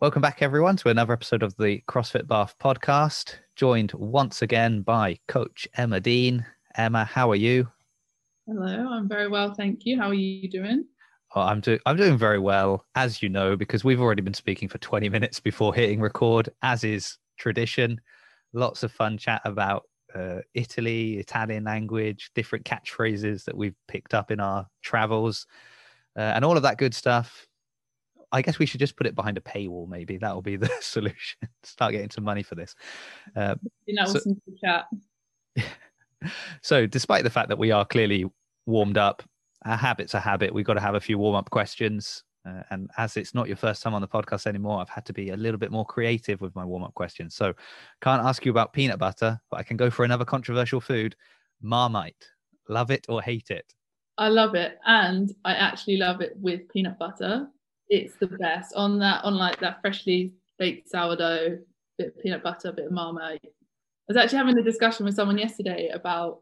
Welcome back, everyone, to another episode of the CrossFit Bath podcast. Joined once again by Coach Emma Dean. Emma, how are you? Hello, I'm very well, thank you. How are you doing? Oh, I'm doing I'm doing very well, as you know, because we've already been speaking for 20 minutes before hitting record, as is tradition. Lots of fun chat about uh, Italy, Italian language, different catchphrases that we've picked up in our travels, uh, and all of that good stuff. I guess we should just put it behind a paywall. Maybe that will be the solution. Start getting some money for this. Uh, you know, so, some chat. so, despite the fact that we are clearly warmed up, a habit's a habit. We've got to have a few warm up questions. Uh, and as it's not your first time on the podcast anymore, I've had to be a little bit more creative with my warm up questions. So, can't ask you about peanut butter, but I can go for another controversial food Marmite. Love it or hate it? I love it. And I actually love it with peanut butter. It's the best on that, on like that freshly baked sourdough, bit of peanut butter, bit of Marmite. I was actually having a discussion with someone yesterday about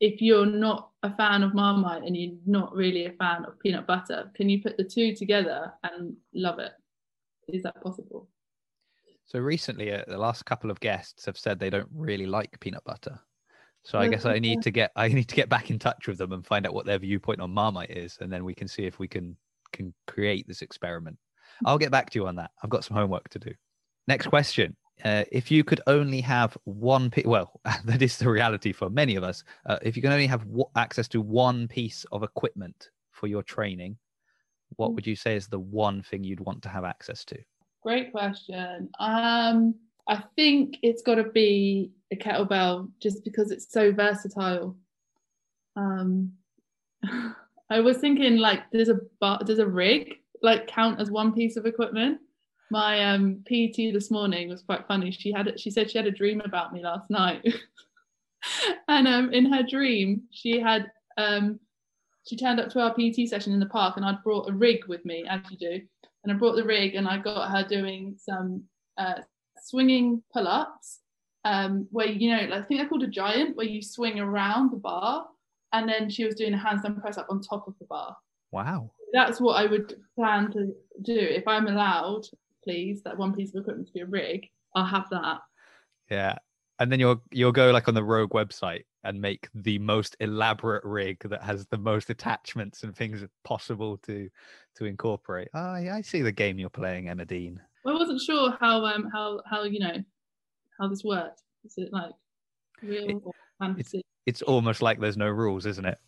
if you're not a fan of Marmite and you're not really a fan of peanut butter, can you put the two together and love it? Is that possible? So recently, uh, the last couple of guests have said they don't really like peanut butter. So I guess I need to get I need to get back in touch with them and find out what their viewpoint on Marmite is, and then we can see if we can can create this experiment. I'll get back to you on that. I've got some homework to do. Next question: uh, if you could only have one piece, well, that is the reality for many of us. Uh, if you can only have w- access to one piece of equipment for your training, what would you say is the one thing you'd want to have access to? Great question. Um, I think it's got to be a kettlebell, just because it's so versatile. Um, I was thinking like, does a does a rig like count as one piece of equipment? my um, PT this morning was quite funny. She had she said she had a dream about me last night, and um, in her dream she had um, she turned up to our PT session in the park, and I'd brought a rig with me, as you do, and I brought the rig, and I got her doing some uh, swinging pull-ups, um, where you know I think they're called a giant, where you swing around the bar, and then she was doing a handstand press up on top of the bar. Wow. That's what I would plan to do if I'm allowed please, that one piece of equipment to be a rig, I'll have that. Yeah. And then you'll you'll go like on the Rogue website and make the most elaborate rig that has the most attachments and things possible to to incorporate. Oh, yeah, I see the game you're playing, Emma Dean. Well, I wasn't sure how um how how you know how this worked. Is it like real it, or fantasy? It's, almost like there's no rules, isn't it?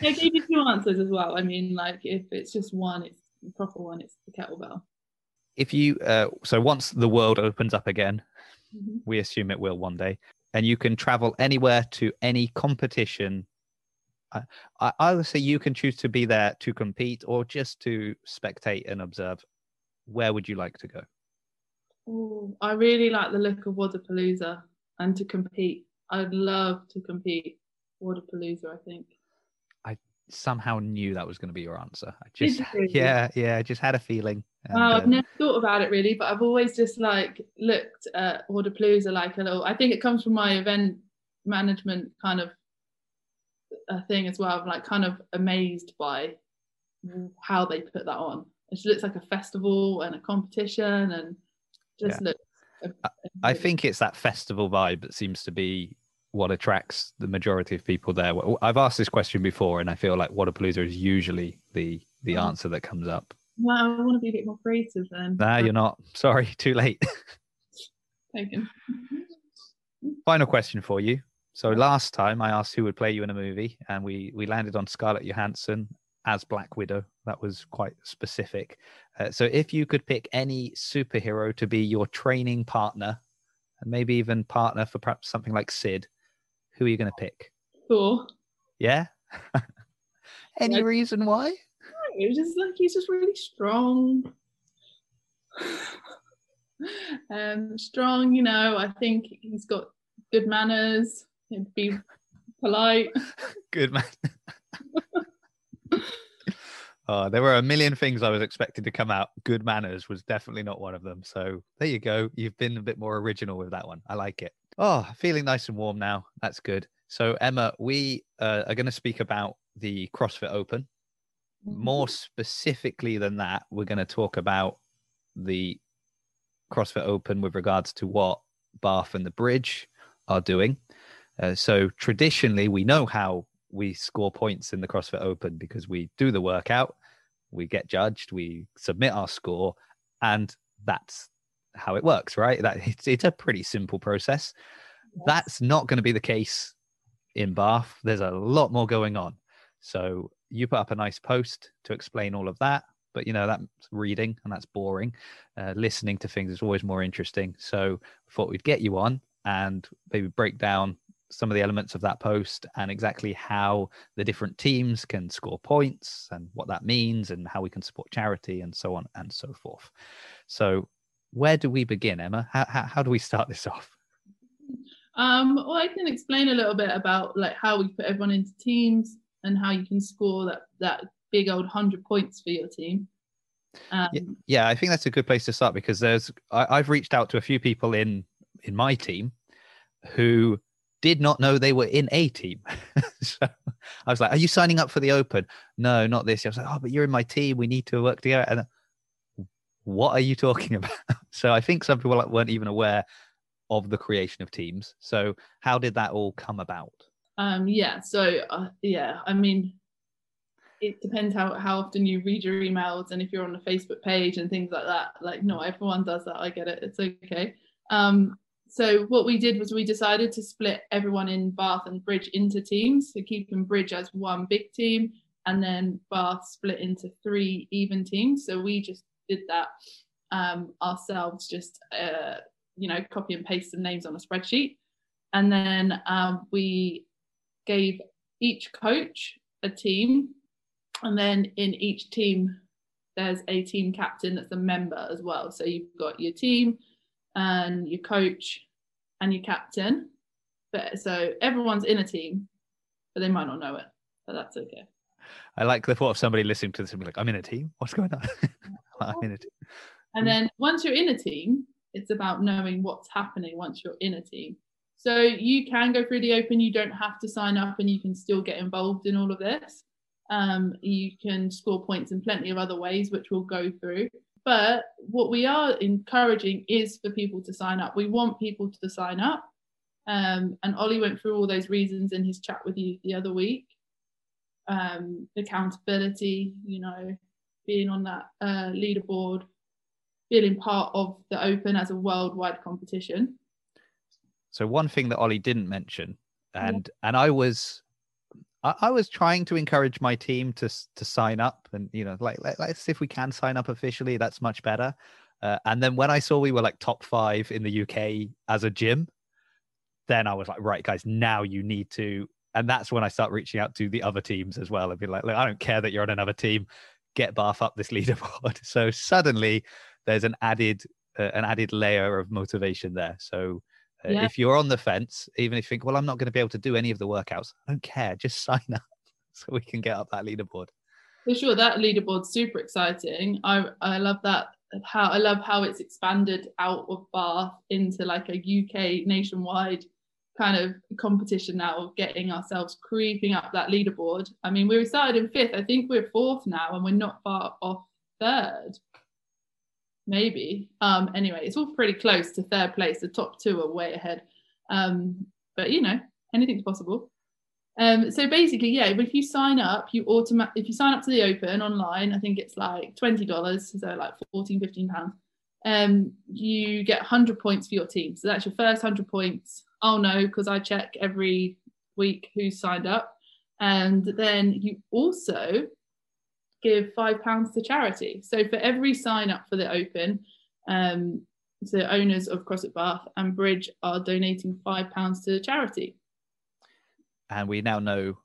I gave you two answers as well. I mean, like if it's just one, it's the proper one. It's the kettlebell if you uh, so once the world opens up again, mm-hmm. we assume it will one day, and you can travel anywhere to any competition. I, I, I say you can choose to be there to compete or just to spectate and observe. Where would you like to go? Ooh, I really like the look of Wodapalooza and to compete. I'd love to compete Wodapalooza, I think I somehow knew that was going to be your answer. I just, yeah, yeah, I just had a feeling. And, well, I've uh, never thought about it really, but I've always just like looked at Wodapalooza like a little. I think it comes from my event management kind of a thing as well. I'm like kind of amazed by how they put that on. It just looks like a festival and a competition, and just yeah. looks. I think it's that festival vibe that seems to be what attracts the majority of people there? I've asked this question before, and I feel like Wodapalooza is usually the the oh. answer that comes up. Well, I want to be a bit more creative then. Nah, you're not. Sorry, too late. Taken. Final question for you. So last time I asked who would play you in a movie, and we we landed on Scarlett Johansson as Black Widow. That was quite specific. Uh, so if you could pick any superhero to be your training partner, and maybe even partner for perhaps something like Sid, who are you going to pick? Thor. Yeah. Any like, reason why? It's just like he's just really strong. um, strong, you know. I think he's got good manners. He'd be polite. good man. Oh, there were a million things I was expecting to come out. Good manners was definitely not one of them. So there you go. You've been a bit more original with that one. I like it. Oh, feeling nice and warm now. That's good. So, Emma, we uh, are going to speak about the CrossFit Open. More mm-hmm. specifically than that, we're going to talk about the CrossFit Open with regards to what Bath and the Bridge are doing. Uh, so traditionally, we know how we score points in the CrossFit Open because we do the workout, we get judged, we submit our score, and that's how it works, right? That it's, it's a pretty simple process. Yes. That's not going to be the case in Bath. There's a lot more going on. So you put up a nice post to explain all of that, but you know that's reading and that's boring. Uh, listening to things is always more interesting. So I thought we'd get you on and maybe break down some of the elements of that post and exactly how the different teams can score points and what that means and how we can support charity and so on and so forth. So, where do we begin, Emma? How, how, how do we start this off? Um, well, I can explain a little bit about like how we put everyone into teams and how you can score that that big old hundred points for your team. Um, yeah, yeah, I think that's a good place to start because there's I, I've reached out to a few people in in my team who did not know they were in a team. so I was like, Are you signing up for the open? No, not this. I was like, Oh, but you're in my team. We need to work together. And what are you talking about? so I think some people weren't even aware of the creation of teams. So how did that all come about? Um, yeah. So uh, yeah, I mean, it depends how, how often you read your emails and if you're on the Facebook page and things like that. Like, not everyone does that. I get it. It's okay. Um, so what we did was we decided to split everyone in Bath and Bridge into teams, so keeping Bridge as one big team, and then Bath split into three even teams. So we just did that um, ourselves, just uh, you know, copy and paste some names on a spreadsheet, and then um, we gave each coach a team, and then in each team there's a team captain that's a member as well. So you've got your team and your coach and your captain. But so everyone's in a team, but they might not know it. But that's okay. I like the thought of somebody listening to this and be like, I'm in a team. What's going on? I'm in a team. And then once you're in a team, it's about knowing what's happening once you're in a team. So you can go through the open, you don't have to sign up and you can still get involved in all of this. Um, you can score points in plenty of other ways, which we'll go through. But what we are encouraging is for people to sign up. We want people to sign up. Um, and Ollie went through all those reasons in his chat with you the other week. Um, accountability, you know, being on that uh, leaderboard, feeling part of the Open as a worldwide competition. So one thing that Ollie didn't mention, and yeah. and I was I, I, was trying to encourage my team to to sign up, and you know, like let, us see if we can sign up officially. That's much better. Uh, and then when I saw we were like top five in the UK as a gym, then I was like, right, guys, now you need to. And that's when I start reaching out to the other teams as well and be like, look, I don't care that you're on another team. Get Bath up this leaderboard. So suddenly there's an added uh, an added layer of motivation there. So uh, yeah. If you're on the fence, even if you think, well, I'm not going to be able to do any of the workouts, I don't care. Just sign up so we can get up that leaderboard. For sure, that leaderboard's super exciting. I I love that how I love how it's expanded out of Bath into like a UK nationwide kind of competition now of getting ourselves creeping up that leaderboard. I mean, we started in fifth. I think we're fourth now, and we're not far off third maybe. Um, anyway, it's all pretty close to third place. The top two are way ahead. Um, but you know, anything's possible. Um, so basically, yeah, But if you sign up, you automatic if you sign up to the open online, I think it's like twenty dollars, so like 14, 15 pounds. Um, you get 100 points for your team. So that's your first 100 points. I'll know because I check every week who's signed up. And then you also give five pounds to charity. So for every sign up for the Open, um, the owners of CrossFit Bath and Bridge are donating five pounds to charity. And we now know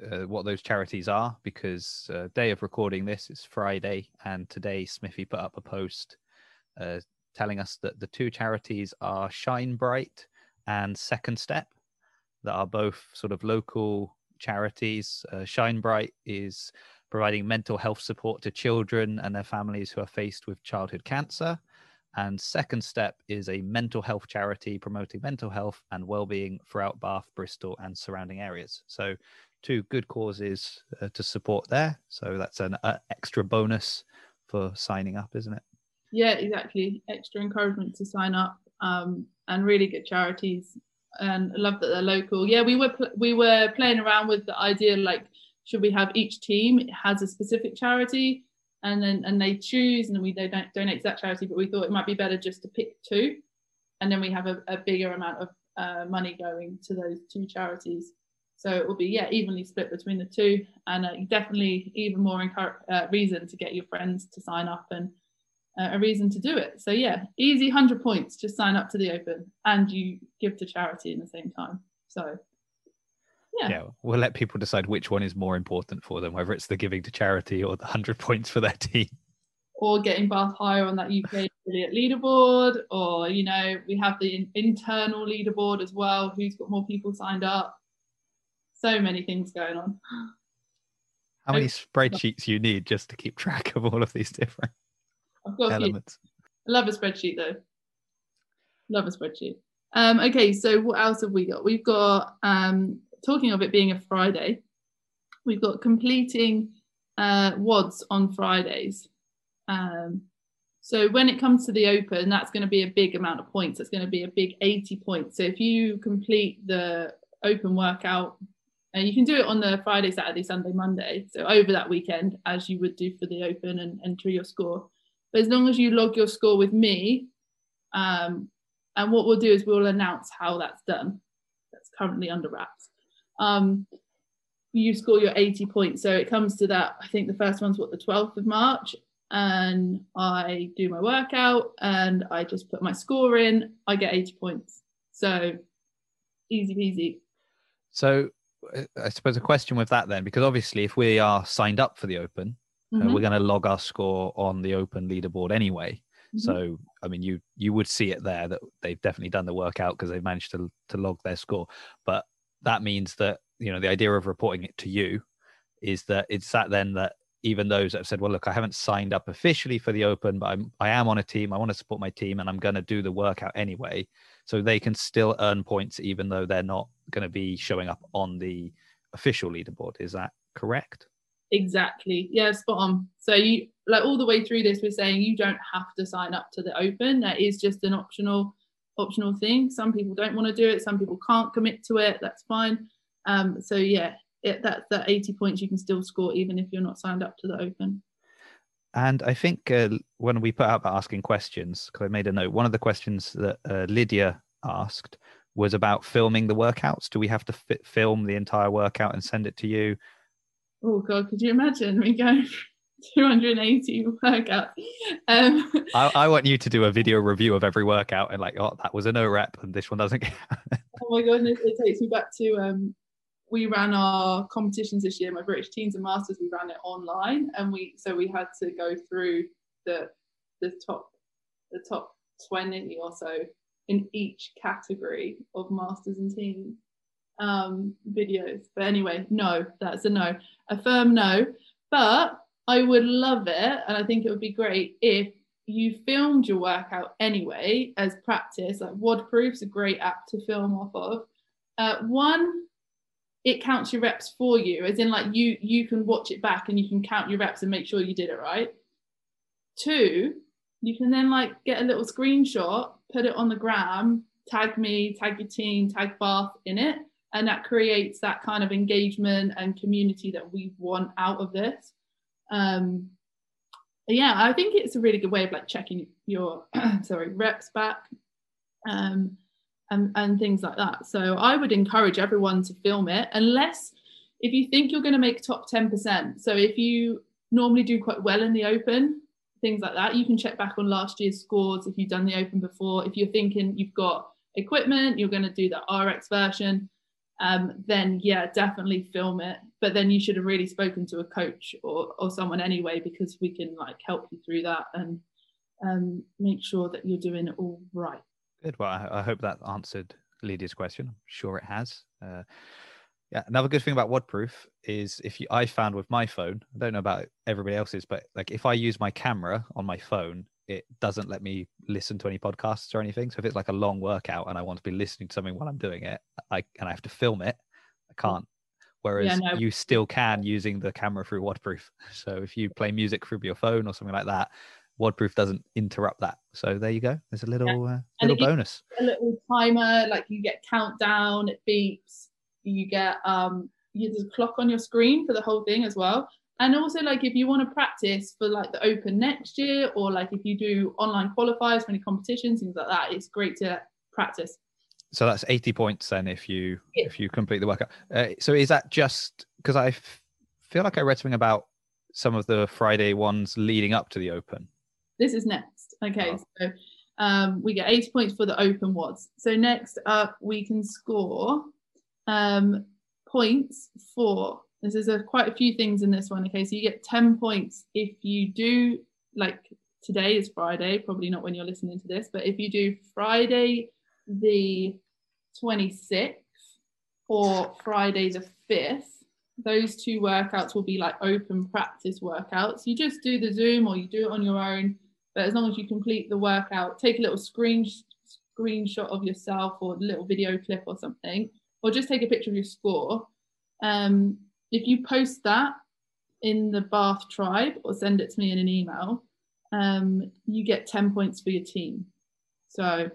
uh, what those charities are because uh, day of recording this is Friday, and today Smithy put up a post uh, telling us that the two charities are Shine Bright and Second Step, that are both sort of local charities. Uh, Shine Bright is providing mental health support to children and their families who are faced with childhood cancer. And second step is a mental health charity promoting mental health and well-being throughout Bath, Bristol, and surrounding areas. So, two good causes uh, to support there. So that's an uh, extra bonus for signing up, isn't it? Yeah, exactly. Extra encouragement to sign up um, and really good charities. And love that they're local. Yeah, we were pl- we were playing around with the idea like should we have each team has a specific charity and then and they choose and we they don't donate to that charity, but we thought it might be better just to pick two, and then we have a, a bigger amount of uh, money going to those two charities. So it will be yeah evenly split between the two, and uh, definitely even more encourage, uh, reason to get your friends to sign up and uh, a reason to do it. So yeah, easy hundred points. Just sign up to the Open, and you give to charity in the same time. So yeah. yeah, we'll let people decide which one is more important for them, whether it's the giving to charity or the hundred points for their team or getting Bath higher on that UK affiliate leaderboard, or you know, we have the in- internal leaderboard as well. Who's got more people signed up? So many things going on. How many spreadsheets you need just to keep track of all of these different elements? I love a spreadsheet though. Love a spreadsheet. Um, okay, so what else have we got? We've got um, talking of it being a Friday. We've got completing uh, WODs on Fridays. Um, so when it comes to the open, that's going to be a big amount of points. It's going to be a big 80 points. So if you complete the open workout, and you can do it on the Friday, Saturday, Sunday, Monday. So over that weekend, as you would do for the open and enter your score. But as long as you log your score with me, um, and what we'll do is we'll announce how that's done. That's currently under wraps. Um, you score your 80 points. So it comes to that. I think the first one's what the 12th of March, and I do my workout and I just put my score in, I get 80 points. So easy peasy. So uh, I suppose a question with that then, because obviously if we are signed up for the Open, mm-hmm. uh, we're going to log our score on the Open leaderboard anyway. Mm-hmm. So I mean, you you would see it there that they've definitely done the workout because they've managed to to log their score. But that means that you know the idea of reporting it to you is that it's that then that even those that have said, well, look, I haven't signed up officially for the Open, but I'm I am on a team. I want to support my team, and I'm going to do the workout anyway. So they can still earn points even though they're not going to be showing up on the official leaderboard. Is that correct? Exactly. Yeah, spot on. So you like all the way through this, we're saying you don't have to sign up to the Open. That is just an optional optional thing. Some people don't want to do it. Some people can't commit to it. That's fine. Um, so yeah, it, that that 80 points you can still score even if you're not signed up to the open and i think uh, when we put out asking questions because i made a note one of the questions that uh, lydia asked was about filming the workouts do we have to fit, film the entire workout and send it to you oh god could you imagine me going 280 workouts um, I, I, want you to do a video review of every workout and like oh that was a no rep and this one doesn't oh my goodness it takes me back to um we ran our competitions this year, my British Teens and Masters, we ran it online, and we so we had to go through the the top the top twenty or so in each category of Masters and Teens um, videos. But anyway, no, that's a no, a firm no. But I would love it, and I think it would be great if you filmed your workout anyway as practice. Like WODproof's a great app to film off of. Uh, one it counts your reps for you as in like you you can watch it back and you can count your reps and make sure you did it right two you can then like get a little screenshot put it on the gram tag me tag your team tag bath in it and that creates that kind of engagement and community that we want out of this um yeah i think it's a really good way of like checking your sorry reps back um and, and things like that. So I would encourage everyone to film it unless if you think you're going to make top 10%. So if you normally do quite well in the open, things like that, you can check back on last year's scores if you've done the open before. If you're thinking you've got equipment, you're going to do the RX version, um, then yeah, definitely film it. But then you should have really spoken to a coach or, or someone anyway, because we can like help you through that and um, make sure that you're doing it all right. Good. Well, I, I hope that answered Lydia's question. I'm sure it has. Uh, yeah. Another good thing about WODproof is if you, I found with my phone, I don't know about everybody else's, but like if I use my camera on my phone, it doesn't let me listen to any podcasts or anything. So if it's like a long workout and I want to be listening to something while I'm doing it, I and I have to film it, I can't. Whereas yeah, no. you still can using the camera through WODproof. So if you play music through your phone or something like that, WODproof doesn't interrupt that. So there you go. There's a little uh, little bonus. a little timer, like you get countdown, it beeps, you get um you there's a clock on your screen for the whole thing as well. And also like if you want to practice for like the open next year or like if you do online qualifiers for any competitions, things like that, it's great to practice. So that's 80 points then if you Yeah. if you complete the workout. Uh, so is that just because I f- feel like I read something about some of the Friday ones leading up to the Open. This is next. Okay, Oh. so um, we get 80 points for the open WODs. So next up, we can score um, points for. This is a, quite a few things in this one. Okay, so you get 10 points if you do like today is Friday, probably not when you're listening to this, but if you do Friday the 26th or Friday the 5th, those two workouts will be like open practice workouts. You just do the Zoom or you do it on your own, but as long as you complete the workout, take a little screen screenshot of yourself or a little video clip or something, or just take a picture of your score. Um, if you post that in the Bath tribe or send it to me in an email, um, you get 10 points for your team. So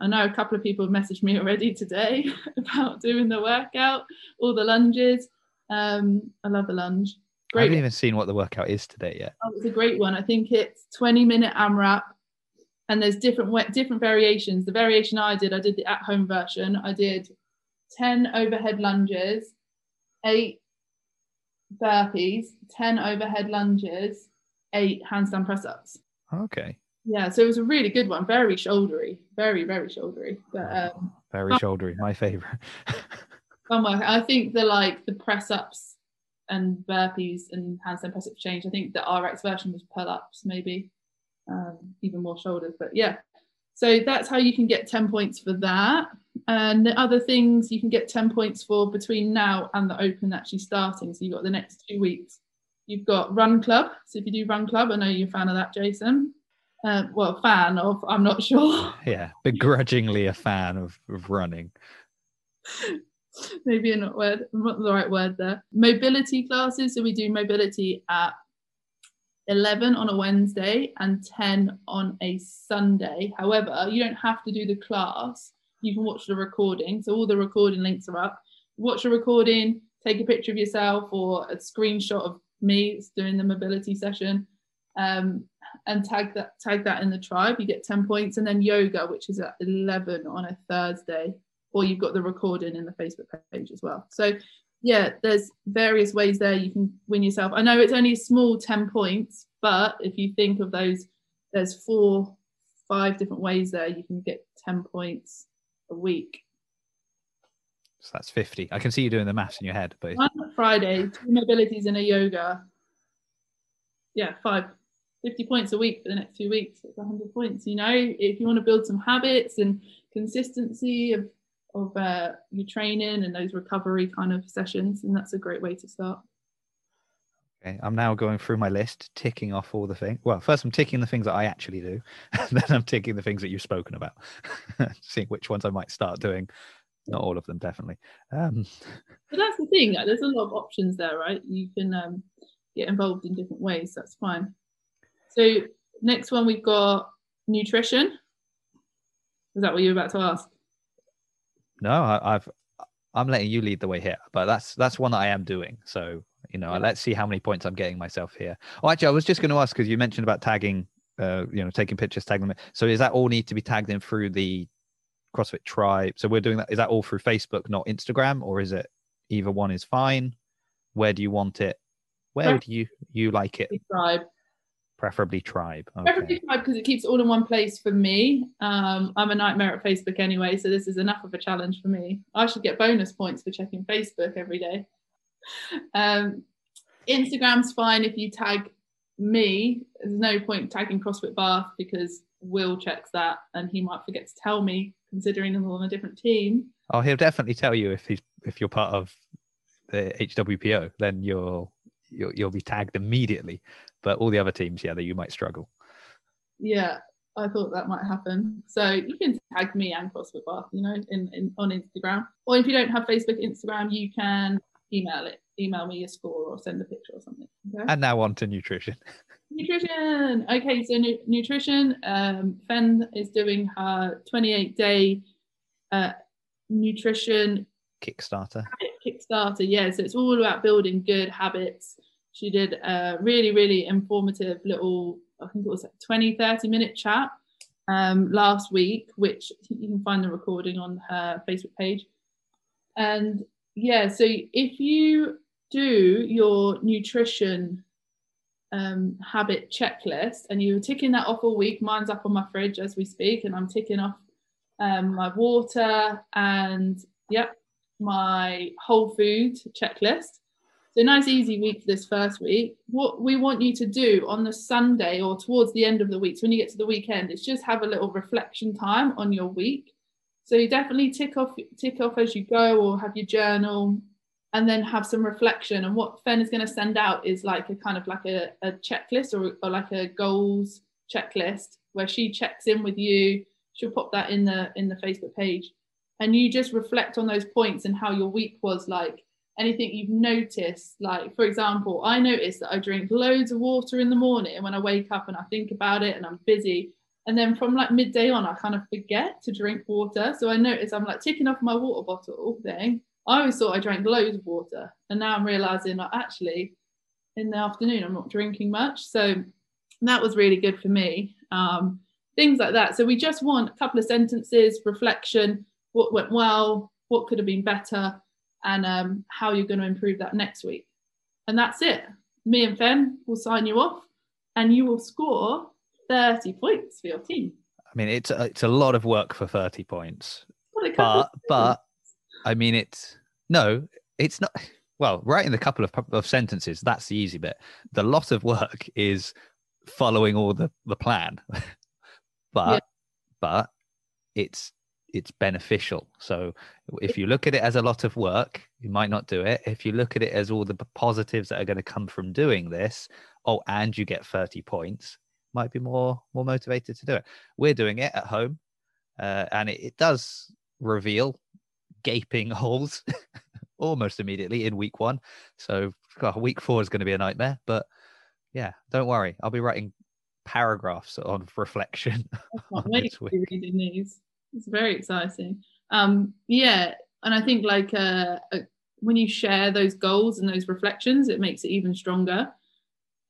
I know a couple of people have messaged me already today about doing the workout, all the lunges. Um, I love the lunge. Great. I haven't even seen what the workout is today yet. Oh, it's a great one. I think it's 20 minute AMRAP and there's different different variations. The variation I did, I did the at home version. I did 10 overhead lunges, eight burpees, 10 overhead lunges, eight handstand press ups. Okay. Yeah, so it was a really good one. Very shouldery, very, very shouldery. But um, Very shouldery, my favorite. fun work. I think the like the press ups and burpees and handstand press ups change. I think the RX version was pull ups, maybe um, even more shoulders. But yeah, so that's how you can get 10 points for that. And the other things you can get 10 points for between now and the open actually starting. So you've got the next two weeks. You've got Run Club. So if you do Run Club, I know you're a fan of that, Jason. Uh, well, fan of, I'm not sure. yeah, begrudgingly a fan of, of running. maybe a not word not the right word there mobility classes so we do mobility at 11 on a wednesday and 10 on a sunday however you don't have to do the class you can watch the recording. So all the recording links are up. Watch a recording take a picture of yourself or a screenshot of me doing the mobility session um, and tag that tag that in the tribe. You get 10 points. And then yoga which is at 11 on a thursday. Or you've got the recording in the Facebook page as well. So yeah, there's various ways there you can win yourself. I know it's only a small 10 points, but if you think of those, there's four, five different ways there you can get 10 points a week. So that's 50. I can see you doing the maths in your head, but One Friday, two mobilities and a yoga. Yeah, five. 50 points a week for the next two weeks. It's 100 points. You know, if you want to build some habits and consistency of of uh, your training and those recovery kind of sessions, and that's a great way to start. Okay, I'm now going through my list, ticking off all the things. Well, first I'm ticking the things that I actually do, and then I'm ticking the things that you've spoken about, seeing which ones I might start doing. Not all of them, definitely. Um, But that's the thing. There's a lot of options there, right? You can um, get involved in different ways. That's fine. So next one we've got nutrition. Is that what you were about to ask? no, I, I've I'm letting you lead the way here, but that's that's one that I am doing. So you know, let's see how many points I'm getting myself here. Oh, actually, I was just going to ask because you mentioned about tagging, uh, you know, taking pictures, tagging them. So is that all need to be tagged in through the CrossFit Tribe? So we're doing that. Is that all through Facebook, not Instagram, or is it either one is fine? Where do you want it? Where would you you like it? Tribe. Preferably Tribe. Preferably Okay. tribe because it keeps it all in one place for me. Um, I'm a nightmare at Facebook anyway, so this is enough of a challenge for me. I should get bonus points for checking Facebook every day. Um, Instagram's fine if you tag me. There's no point tagging CrossFit Bath because Will checks that and he might forget to tell me, considering I'm on a different team. Oh, he'll definitely tell you if he's if you're part of the HWPO, then you'll you'll, you'll be tagged immediately. But all the other teams, yeah, that you might struggle. Yeah, I thought that might happen. So you can tag me and CrossFit Bath, you know, in, in on Instagram. Or if you don't have Facebook, Instagram, you can email it. Email me your score or send a picture or something. Okay? And now on to nutrition. nutrition. Okay, so nu- nutrition. Um, Fen is doing her 28 day uh, nutrition Kickstarter. Kickstarter. Yeah, so it's all about building good habits. She did a really, really informative little, I think it was a 20, 30 minute chat um, last week, which you can find the recording on her Facebook page. And yeah, so if you do your nutrition um, habit checklist and you're ticking that off all week, mine's up on my fridge as we speak, and I'm ticking off um, my water and yep, my whole food checklist. So nice easy week for this first week. What we want you to do on the Sunday or towards the end of the week, so when you get to the weekend, is just have a little reflection time on your week. So you definitely tick off tick off as you go or have your journal and then have some reflection. And what Fen is going to send out is like a kind of like a, a checklist or, or like a goals checklist where she checks in with you. She'll pop that in the in the Facebook page and you just reflect on those points and how your week was like anything you've noticed like for example i noticed that i drink loads of water in the morning and when i wake up and i think about it and i'm busy and then from like midday on i kind of forget to drink water. So i notice i'm like ticking off my water bottle thing. I always thought i drank loads of water. And now i'm realizing like, actually in the afternoon i'm not drinking much. So that was really good for me. Um, things like that. So we just want a couple of sentences reflection what went well, what could have been better, and um, how you're going to improve that next week. And that's it. Me and Fen will sign you off, and you will score 30 points for your team. I mean, it's a, it's a lot of work for 30 points. But, but I mean, it's no, it's not. Well, writing a couple of, of sentences, that's the easy bit. The lot of work is following all the, the plan. but, yeah. but it's it's beneficial. So if you look at it as a lot of work, you might not do it. If you look at it as all the positives that are going to come from doing this, oh, and you get 30 points, might be more more motivated to do it. We're doing it at home, uh, and it, it does reveal gaping holes almost immediately in week one. So God, week four is going to be a nightmare. But yeah, don't worry, I'll be writing paragraphs on reflection. Wait to be reading these it's very exciting. Um, yeah, and I think like uh, uh, when you share those goals and those reflections, it makes it even stronger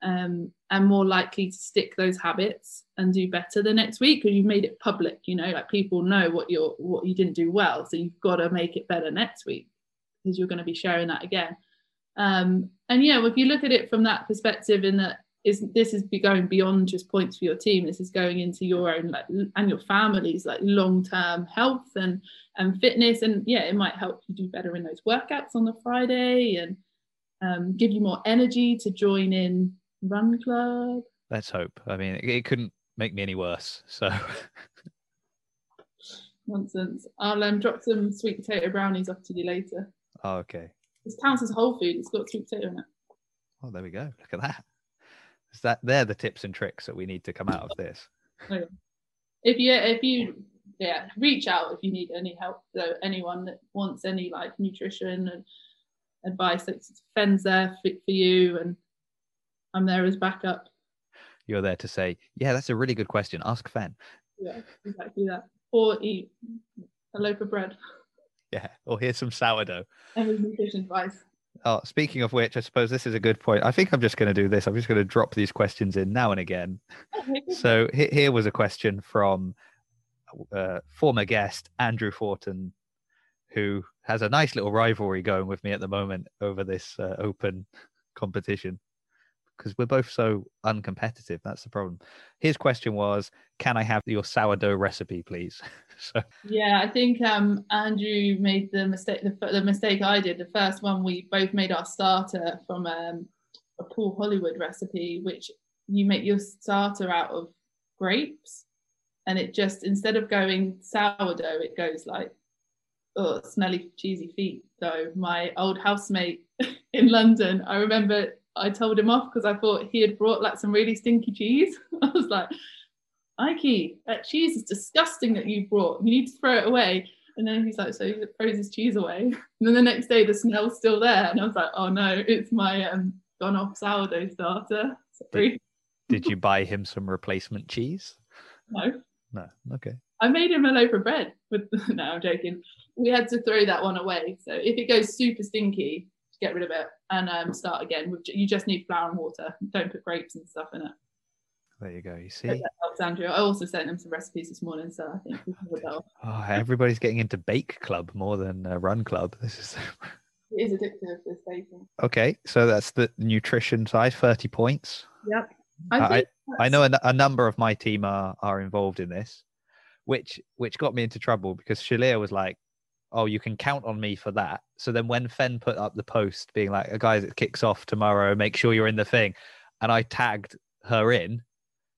um, and more likely to stick those habits and do better the next week because you've made it public. You know, like people know what you're what you didn't do well, so you've got to make it better next week because you're going to be sharing that again. Um, and yeah, if you look at it from that perspective, in that is this is be going beyond just points for your team this is going into your own like and your family's like long-term health and and fitness and yeah it might help you do better in those workouts on the friday and um, give you more energy to join in run club? Let's hope. I mean it, it couldn't make me any worse so. Nonsense. I'll um, drop some sweet potato brownies off to you later. Oh, okay. This counts as whole food. It's got sweet potato in it. Oh there we go. Look at that. Is that they're the tips and tricks that we need to come out of this? If you if you yeah reach out if you need any help. So anyone that wants any like nutrition and advice, like Fen's there for, for you, and I'm there as backup. You're there to say, yeah, that's a really good question. Ask Fen. Yeah, exactly that. Or eat a loaf of bread. Yeah, or here's some sourdough. And nutrition advice. Oh, speaking of which, I suppose this is a good point. I think I'm just going to do this. I'm just going to drop these questions in now and again. so here was a question from uh, former guest Andrew Fortin, who has a nice little rivalry going with me at the moment over this uh, open competition because we're both so uncompetitive. That's the problem. His question was, "Can I have your sourdough recipe, please?" so yeah, I think um, Andrew made the mistake. The, the, mistake I did. The first one we both made our starter from um, a Paul Hollywood recipe, which you make your starter out of grapes, and it just instead of going sourdough, it goes like oh smelly cheesy feet. So my old housemate in London, I remember I told him off because I thought he had brought like some really stinky cheese. I was like, Ike, that cheese is disgusting that you brought. You need to throw it away. And then he's like, so he throws his cheese away. And then the next day, the smell's still there. And I was like, oh no, it's my um, gone off sourdough starter. Sorry. Did, did you buy him some replacement cheese? No. No. Okay. I made him a loaf of bread. With no, I'm joking. We had to throw that one away. So if it goes super stinky, get rid of it and um, start again. You just need flour and water. Don't put grapes and stuff in it. There you go. You see, helps Andrew. I also sent them some recipes this morning, so I think Oh, everybody's getting into bake club more than uh, run club. This is. it is addictive. This baking. Okay, so that's the nutrition side. Thirty points. Yep. I I, I know a, a, number of my team are are involved in this, which which got me into trouble because Shalia was like, "Oh, you can count on me for that." So then when Fen put up the post being like, "Guys, it kicks off tomorrow. Make sure you're in the thing," and I tagged her in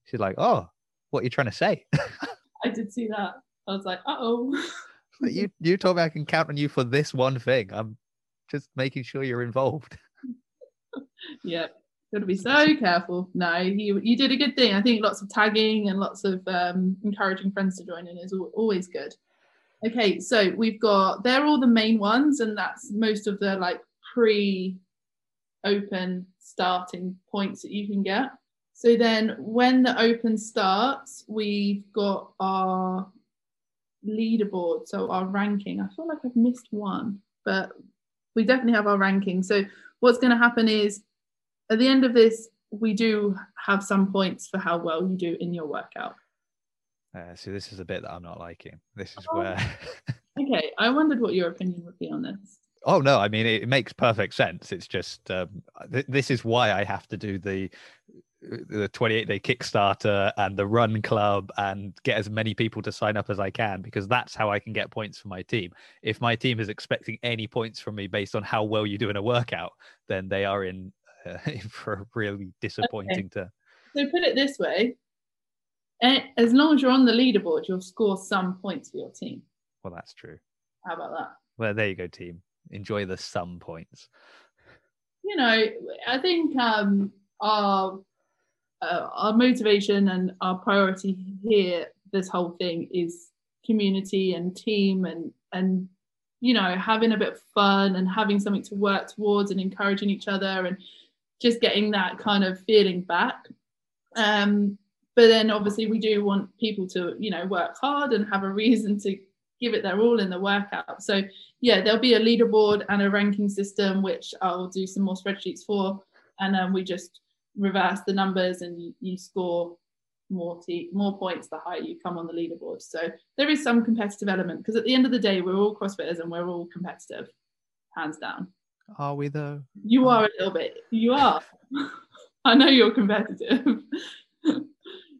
She's like, "Oh, what are you trying to say?" I did see that. I was like, "Uh oh." you you told me I can count on you for this one thing. I'm just making sure you're involved. yep. Got to be so careful. No, you you did a good thing. I think lots of tagging and lots of um, encouraging friends to join in is always good. Okay, so we've got they're all the main ones, and that's most of the like pre-open starting points that you can get. So then when the open starts, we've got our leaderboard, so our ranking. I feel like I've missed one, but we definitely have our ranking. So what's going to happen is at the end of this, we do have some points for how well you do in your workout. Uh, so this is a bit that I'm not liking. This is oh. where. okay, I wondered what your opinion would be on this. Oh no, I mean it, it makes perfect sense. It's just um, th- this is why I have to do the the 28 day Kickstarter and the Run Club and get as many people to sign up as I can because that's how I can get points for my team. If my team is expecting any points from me based on how well you do in a workout, then they are in uh, for really disappointing okay. to. So put it this way: as long as you're on the leaderboard, you'll score some points for your team. Well, that's true. How about that? Well, there you go, team. Enjoy the some points. You know, I think um, our uh, our motivation and our priority here this whole thing is community and team and and you know having a bit of fun and having something to work towards and encouraging each other and just getting that kind of feeling back um but then obviously we do want people to you know work hard and have a reason to give it their all in the workout so yeah there'll be a leaderboard and a ranking system which i'll do some more spreadsheets for and then we just reverse the numbers and you, you score more more points the higher you come on the leaderboard. So there is some competitive element because at the end of the day, we're all CrossFitters and we're all competitive, hands down. Are we though? You are a little bit. You are. I know you're competitive.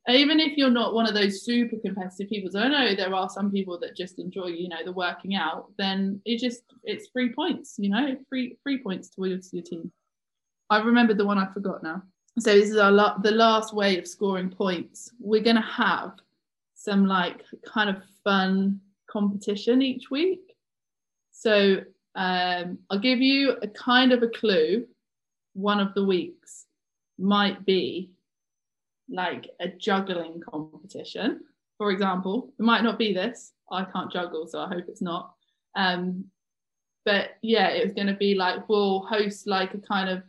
Even if you're not one of those super competitive people, so I know there are some people that just enjoy, you know, the working out. Then it just it's free points, you know, free free points towards your team. I remembered the one I forgot now so this is our la- the last way of scoring points we're going to have some like kind of fun competition each week so um, i'll give you a kind of a clue one of the weeks might be like a juggling competition. For example it might not be this. I can't juggle so i hope it's not. Um, but yeah it's going to be like we'll host like a kind of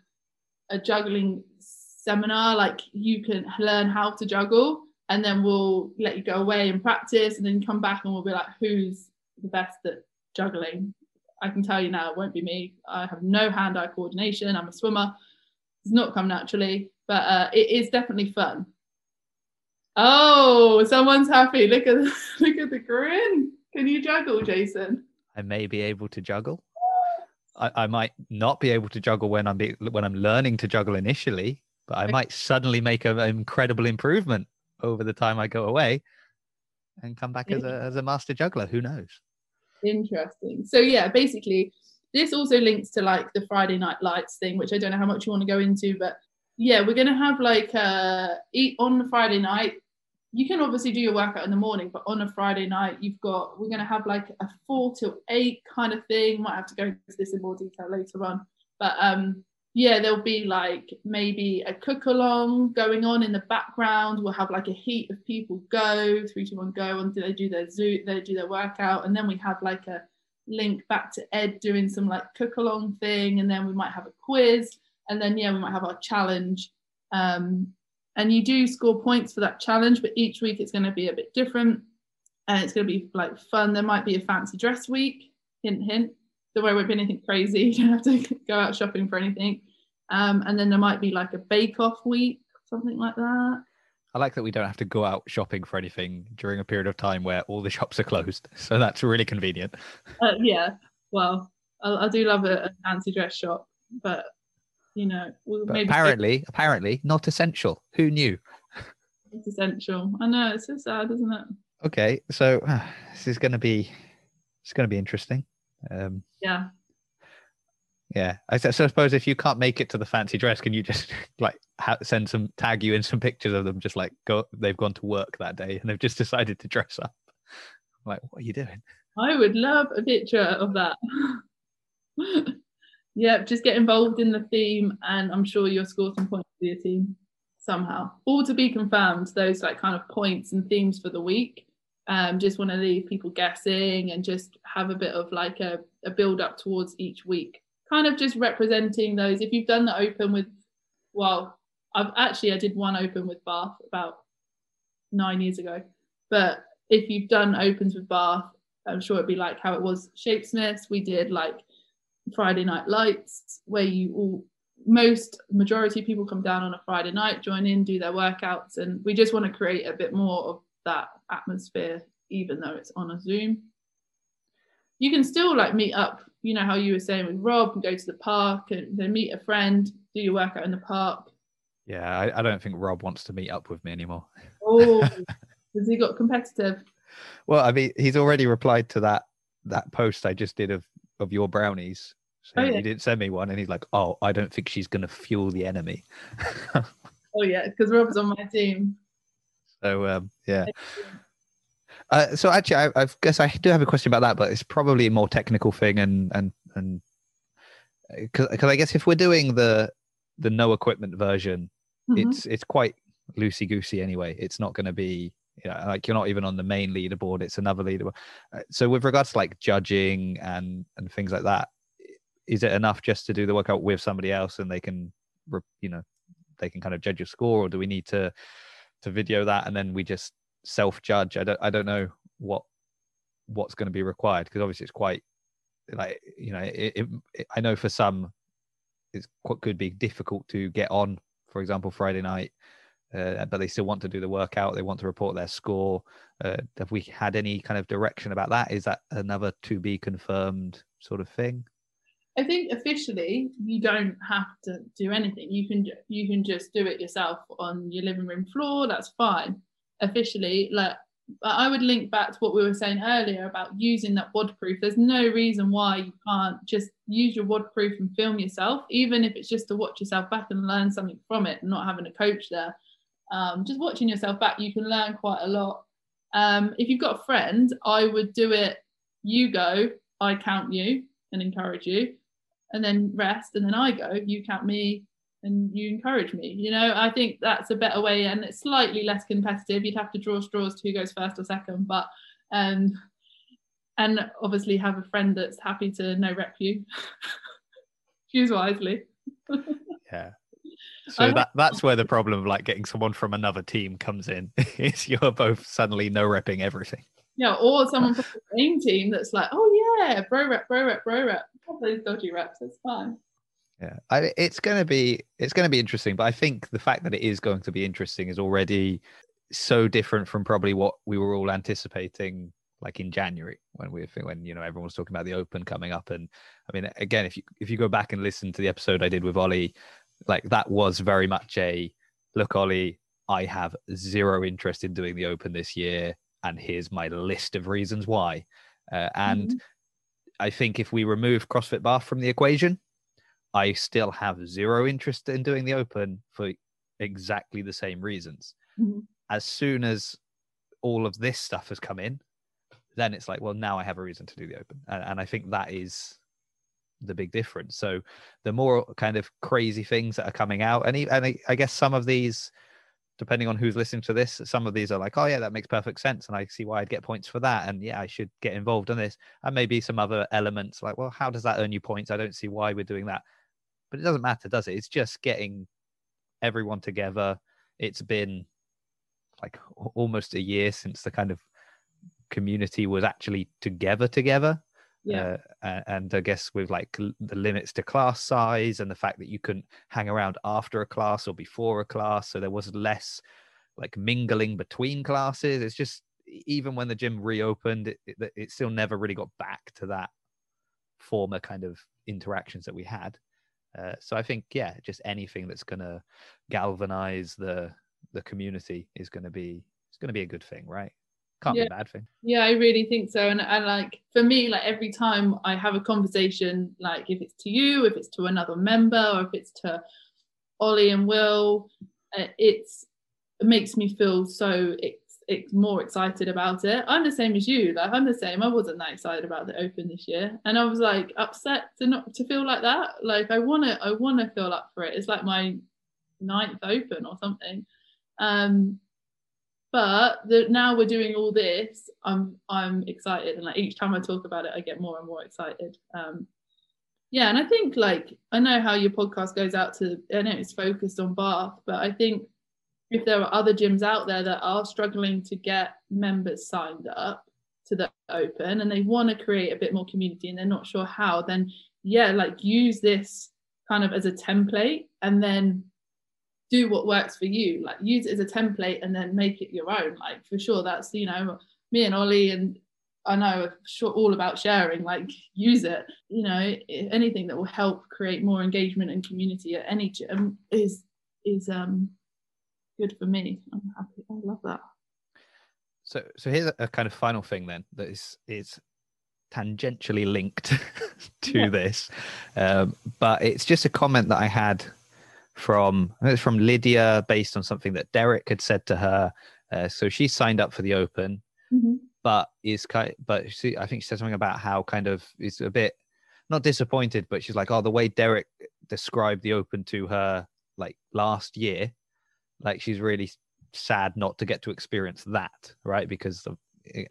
a juggling seminar like you can learn how to juggle and then we'll let you go away and practice and then come back and we'll be like who's the best at juggling? I can tell you now it won't be me. I have no hand-eye coordination. I'm a swimmer it's not come naturally but uh, it is definitely fun. Oh someone's happy. Look at the, look at the grin. Can you juggle jason? I may be able to juggle. I, I might not be able to juggle when I'm be, when I'm learning to juggle initially, but I might suddenly make an incredible improvement over the time I go away and come back as a, as a master juggler. Who knows? Interesting. So, yeah, basically, this also links to like the Friday night lights thing, which I don't know how much you want to go into, but yeah, we're to have like uh, eat on the Friday night. You can obviously do your workout in the morning, but on a Friday night, you've got we're to have like a four to eight kind of thing. Might have to go into this in more detail later on, but um, yeah, there'll be like maybe a cook along going on in the background. We'll have like a heat of people go, three to one go until they do their zoo, they do their workout. And then we have like a link back to Ed doing some like cook along thing. And then we might have a quiz. And then, yeah, we might have our challenge. Um, and you do score points for that challenge, but each week it's going to be a bit different. And it's going to be like fun. There might be a fancy dress week, hint, hint there won't be anything crazy. You don't have to go out shopping for anything. Um, and then there might be like a bake off week, something like that. I like that we don't have to go out shopping for anything during a period of time where all the shops are closed. So that's really convenient. Uh, yeah. Well, I, I, do love a, a, fancy dress shop, but you know, we'll but apparently, apparently not essential. Who knew? It's essential. I know it's so sad, isn't it? Okay, so uh, this is going to be it's going to be interesting. Um, yeah. Yeah, I, suppose if you can't make it to the fancy dress, can you just like send some tag you in some pictures of them? Just like go, they've gone to work that day and they've just decided to dress up. Like, what are you doing? I would love a picture of that. yeah, just get involved in the theme, and I'm sure you'll score some points for your team somehow. All to be confirmed. Those like kind of points and themes for the week um, just want to leave people guessing and just have a bit of like a, a build up towards each week kind of just representing those. If you've done the open with well i've actually i did one open with bath about nine years ago. But if you've done opens with bath i'm sure it'd be like how it was shapesmiths we did like friday night lights where you all most majority people come down on a friday night join in do their workouts and we just want to create a bit more of that atmosphere, even though it's on a Zoom. You can still like meet up, you know, how you were saying with Rob and go to the park and then meet a friend, do your workout in the park. Yeah, I, I don't think Rob wants to meet up with me anymore. Oh, has he got competitive? Well, I mean, he's already replied to that that post I just did of of your brownies. So oh, yeah. he didn't send me one, and he's like, "Oh, I don't think she's going to fuel the enemy." oh yeah, because Rob's on my team. So um, yeah. Uh, so actually, I, I, guess I do have a question about that, but it's probably a more technical thing, and and and because uh, I guess if we're doing the the no equipment version, mm-hmm. it's it's quite loosey goosey anyway. It's not going to be you know, like you're not even on the main leaderboard; it's another leaderboard. Uh, so with regards to like judging and and things like that, is it enough just to do the workout with somebody else and they can, you know, they can kind of judge your score, or do we need to to video that and then we just self judge. I don't I don't know what what's going to be required because obviously it's quite like you know it, it, it, I know for some it's quite could be difficult to get on for example Friday night uh, but they still want to do the workout they want to report their score uh, have we had any kind of direction about that is that another to be confirmed sort of thing I think officially you don't have to do anything. You can you can just do it yourself on your living room floor. That's fine. Officially, like I would link back to what we were saying earlier about using that WOD proof. There's no reason why you can't just use your WOD proof and film yourself, even if it's just to watch yourself back and learn something from it, and not having a coach there. Um, just watching yourself back, you can learn quite a lot. Um, if you've got a friend, I would do it. You go, I count you and encourage you and then rest and then I go, you count me and you encourage me. You know, I think that's a better way and it's slightly less competitive. You'd have to draw straws to who goes first or second, but um and obviously have a friend that's happy to no rep you. Choose wisely. yeah. So that that's where the problem of like getting someone from another team comes in. is you're both suddenly no repping everything. Yeah, or someone from the same team that's like, oh yeah, bro rep, bro rep, bro rep couple those dodgy reps. It's fine. Yeah, I, it's going to be it's going to be interesting, but I think the fact that it is going to be interesting is already so different from probably what we were all anticipating like in January when we when you know everyone was talking about the open coming up and I mean again if you if you go back and listen to the episode I did with Ollie like that was very much a look Ollie I have zero interest in doing the open this year and here's my list of reasons why uh, and mm-hmm. I think if we remove CrossFit Bath from the equation, I still have zero interest in doing the open for exactly the same reasons. Mm-hmm. As soon as all of this stuff has come in, then it's like, well, now I have a reason to do the open. And, and I think that is the big difference. So the more kind of crazy things that are coming out, and, and I guess some of these, depending on who's listening to this, some of these are like, oh yeah, that makes perfect sense, and I see why I'd get points for that, and yeah, I should get involved in this. And maybe some other elements like, well, how does that earn you points? I don't see why we're doing that, but it doesn't matter, does it? It's just getting everyone together. It's been like almost a year since the kind of community was actually together together yeah uh, and i guess with like the limits to class size and the fact that you couldn't hang around after a class or before a class so there was less like mingling between classes it's just even when the gym reopened it, it, it still never really got back to that former kind of interactions that we had uh, so i think yeah just anything that's going to galvanize the the community is going to be it's going to be a good thing right? Can't yeah. be a bad thing. Yeah i really think so. And, and like for me like every time i have a conversation like if it's to you if it's to another member or if it's to ollie and will uh, it's it makes me feel so more excited about it. I'm the same as you like i'm the same. I wasn't that excited about the open this year. And i was like upset to not to feel like that. Like i want to i want to feel up for it. It's like my ninth open or something. Um but the, now we're doing all this i'm i'm excited. And like each time i talk about it i get more and more excited. Um yeah and i think like i know how your podcast goes out to i know it's focused on bath but i think if there are other gyms out there that are struggling to get members signed up to the open and they want to create a bit more community and they're not sure how then yeah like use this kind of as a template and then do what works for you. Like use it as a template and then make it your own. Like for sure that's you know me and ollie and i know sure all about sharing like use it. You know anything that will help create more engagement and community at any gym is is um good for me i'm happy i love that so so here's a kind of final thing then that is is tangentially linked to yeah. this um, but it's just a comment that i had from it's from Lydia based on something that Derek had said to her. Uh, so she signed up for the Open, mm-hmm. but is kind. But she, I think she said something about how kind of is a bit not disappointed, but she's like, oh, the way Derek described the Open to her like last year, like she's really sad not to get to experience that, right? Because of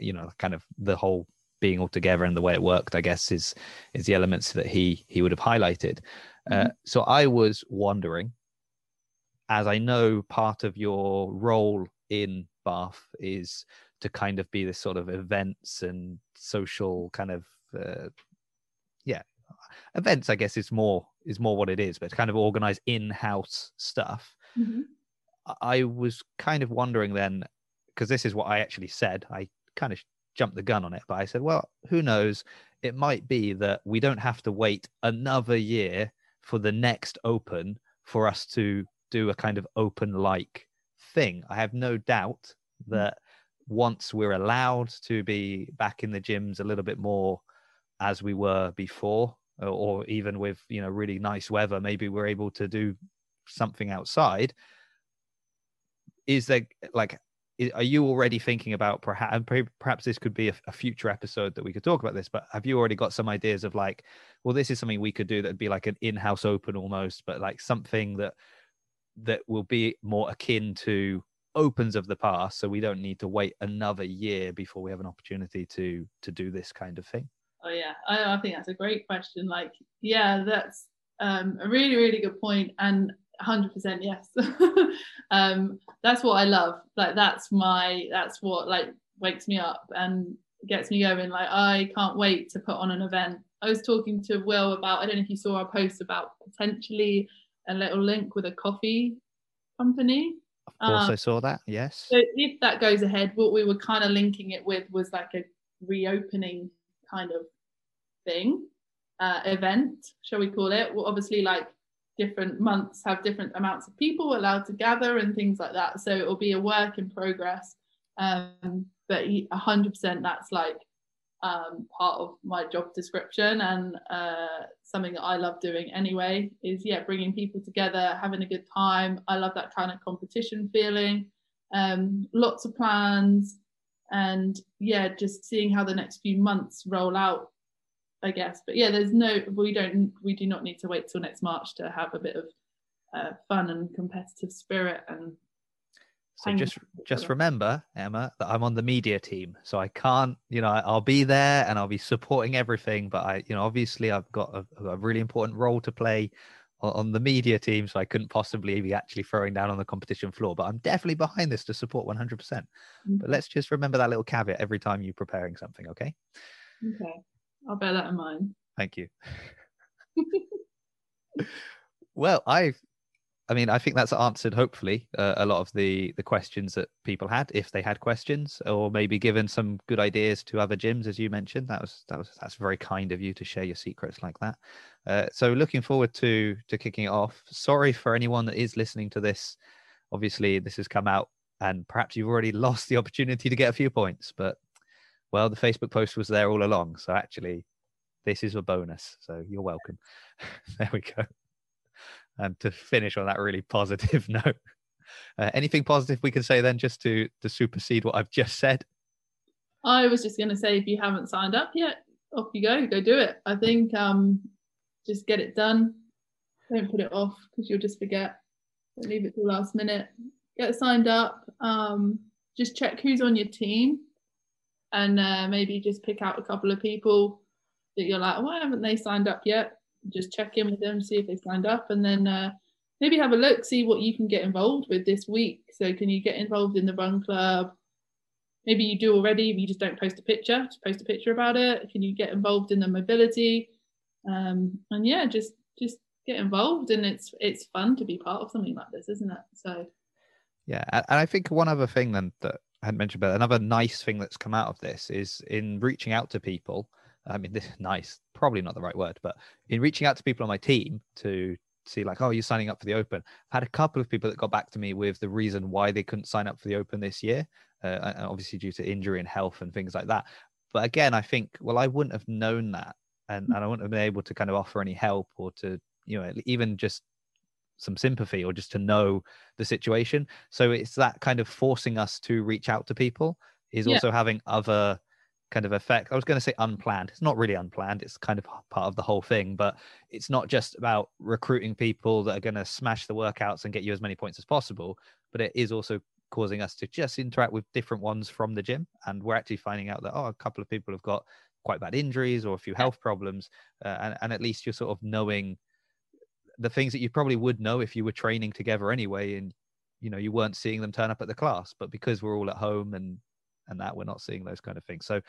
you know, kind of the whole being all together and the way it worked, I guess, is is the elements that he he would have highlighted. Uh, mm-hmm. Uh, so I was wondering as I know part of your role in Bath is to kind of be this sort of events and social kind of uh, yeah events i guess is more is more what it is but kind of organize in-house stuff mm-hmm. I was kind of wondering then because this is what i actually said i kind of jumped the gun on it but i said well who knows it might be that we don't have to wait another year for the next open for us to do a kind of open like thing. I have no doubt mm. that once we're allowed to be back in the gyms a little bit more as we were before, or, even with you know really nice weather, maybe we're able to do something outside. Is there like are you already thinking about perhaps perhaps this could be a, a, future episode that we could talk about this but have you already got some ideas of like well this is something we could do that'd be like an in-house open almost but like something that that will be more akin to opens of the past so we don't need to wait another year before we have an opportunity to to do this kind of thing? Oh yeah. I, I think that's a great question. Like yeah that's um, a really really good point and 100% yes um, that's what i love like that's my that's what like wakes me up and gets me going like i can't wait to put on an event i was talking to will about i don't know if you saw our post about potentially a little link with a coffee company. Of course, um, I saw that. Yes. So if that goes ahead, what we were kind of linking it with was like a reopening kind of thing, uh, event, shall we call it? Well, obviously, like different months have different amounts of people allowed to gather and things like that. So it'll be a work in progress. Um, but 100% that's like um, part of my job description and uh, something that I love doing anyway is yeah bringing people together having a good time I love that kind of competition feeling um, lots of plans and yeah just seeing how the next few months roll out I guess. But yeah, there's no, we don't, we do not need to wait till next March to have a bit of uh, fun and competitive spirit and. So just just remember, Emma, that I'm on the media team, so I can't, you know, I'll be there and I'll be supporting everything. But I, you know, obviously I've got a, a really important role to play on the media team, so I couldn't possibly be actually throwing down on the competition floor. But I'm definitely behind this to support 100%. percent mm-hmm. But let's just remember that little caveat every time you're preparing something, okay? Okay, I'll bear that in mind. Thank you. well, I've I mean, I think that's answered hopefully uh, a lot of the the questions that people had, if they had questions, or maybe given some good ideas to other gyms, as you mentioned. That was that was that's very kind of you to share your secrets like that. Uh, so looking forward to to kicking it off. Sorry for anyone that is listening to this. Obviously, this has come out, and perhaps you've already lost the opportunity to get a few points. But well, the Facebook post was there all along, so actually, this is a bonus. So you're welcome. there we go and to finish on that really positive note. Uh, anything positive we can say then, just to to supersede what I've just said? I was just going to say, if you haven't signed up yet, off you go, go do it. I think um, just get it done. Don't put it off because you'll just forget. Don't leave it till last minute. Get signed up. Um, just check who's on your team, and uh, maybe just pick out a couple of people that you're like, why haven't they signed up yet? just check in with them, see if they signed up, and then uh, maybe have a look, see what you can get involved with this week. So, can you get involved in the run club? Maybe you do already, but you just don't post a picture, just post a picture about it. Can you get involved in the mobility? Um, and yeah, just just get involved, and it's it's fun to be part of something like this, isn't it? So, yeah, and I think one other thing then that I hadn't mentioned, but another nice thing that's come out of this is in reaching out to people I mean, this nice, probably not the right word, but in reaching out to people on my team to see like, oh, you're signing up for the Open. I've had a couple of people that got back to me with the reason why they couldn't sign up for the Open this year, uh, obviously due to injury and health and things like that. But again, I think, well, I wouldn't have known that, and, and I wouldn't have been able to kind of offer any help or to, you know, even just some sympathy or just to know the situation. So it's that kind of forcing us to reach out to people is yeah. also having other kind of effect. I was going to say unplanned. It's not really unplanned. It's kind of part of the whole thing, but it's not just about recruiting people that are going to smash the workouts and get you as many points as possible, but it is also causing us to just interact with different ones from the gym. And we're actually finding out that, oh, a couple of people have got quite bad injuries or a few health problems. Uh, and, and at least you're sort of knowing the things that you probably would know if you were training together anyway. And, you know, you weren't seeing them turn up at the class, but because we're all at home and and that we're not seeing those kind of things so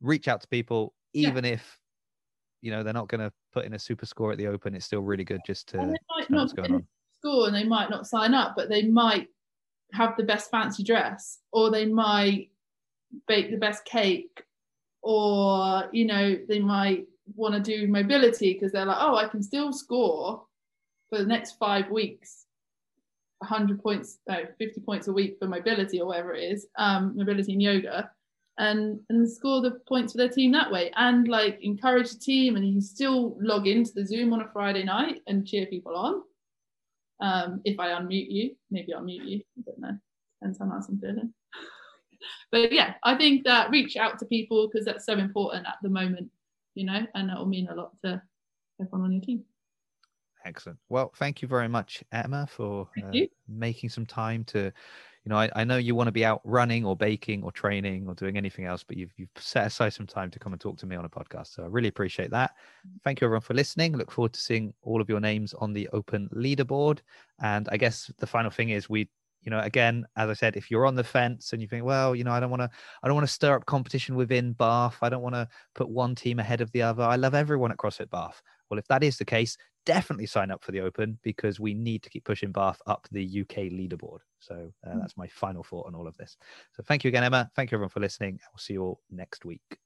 reach out to people even yeah. if you know they're not going to put in a super score at the open it's still really good just to, know what's going on score and they might not sign up but they might have the best fancy dress or they might bake the best cake or you know they might want to do mobility because they're like oh i can still score for the next five weeks 100 points, no, 50 points a week for mobility or whatever it is, um, mobility and yoga, and and score the points for their team that way, and like encourage the team, and you can still log into the Zoom on a Friday night and cheer people on. Um, if I unmute you, maybe I'll mute you. I don't know. Depends how I'm feeling. but yeah, I think that reach out to people because that's so important at the moment, you know, and that will mean a lot to everyone on your team. Excellent. Well, thank you very much, Emma, for uh, making some time to, you know, I, I know you want to be out running or baking or training or doing anything else, but you've, you've set aside some time to come and talk to me on a podcast. So I really appreciate that. Mm. Thank you, everyone, for listening. Look forward to seeing all of your names on the open leaderboard. And I guess the final thing is we you know again as i said if you're on the fence and you think well you know i don't want to i don't want to stir up competition within bath i don't want to put one team ahead of the other i love everyone at crossfit bath well if that is the case definitely sign up for the Open because we need to keep pushing Bath up the UK leaderboard. So uh, mm. that's my final thought on all of this. So thank you again, Emma. Thank you everyone for listening. I'll see you all next week.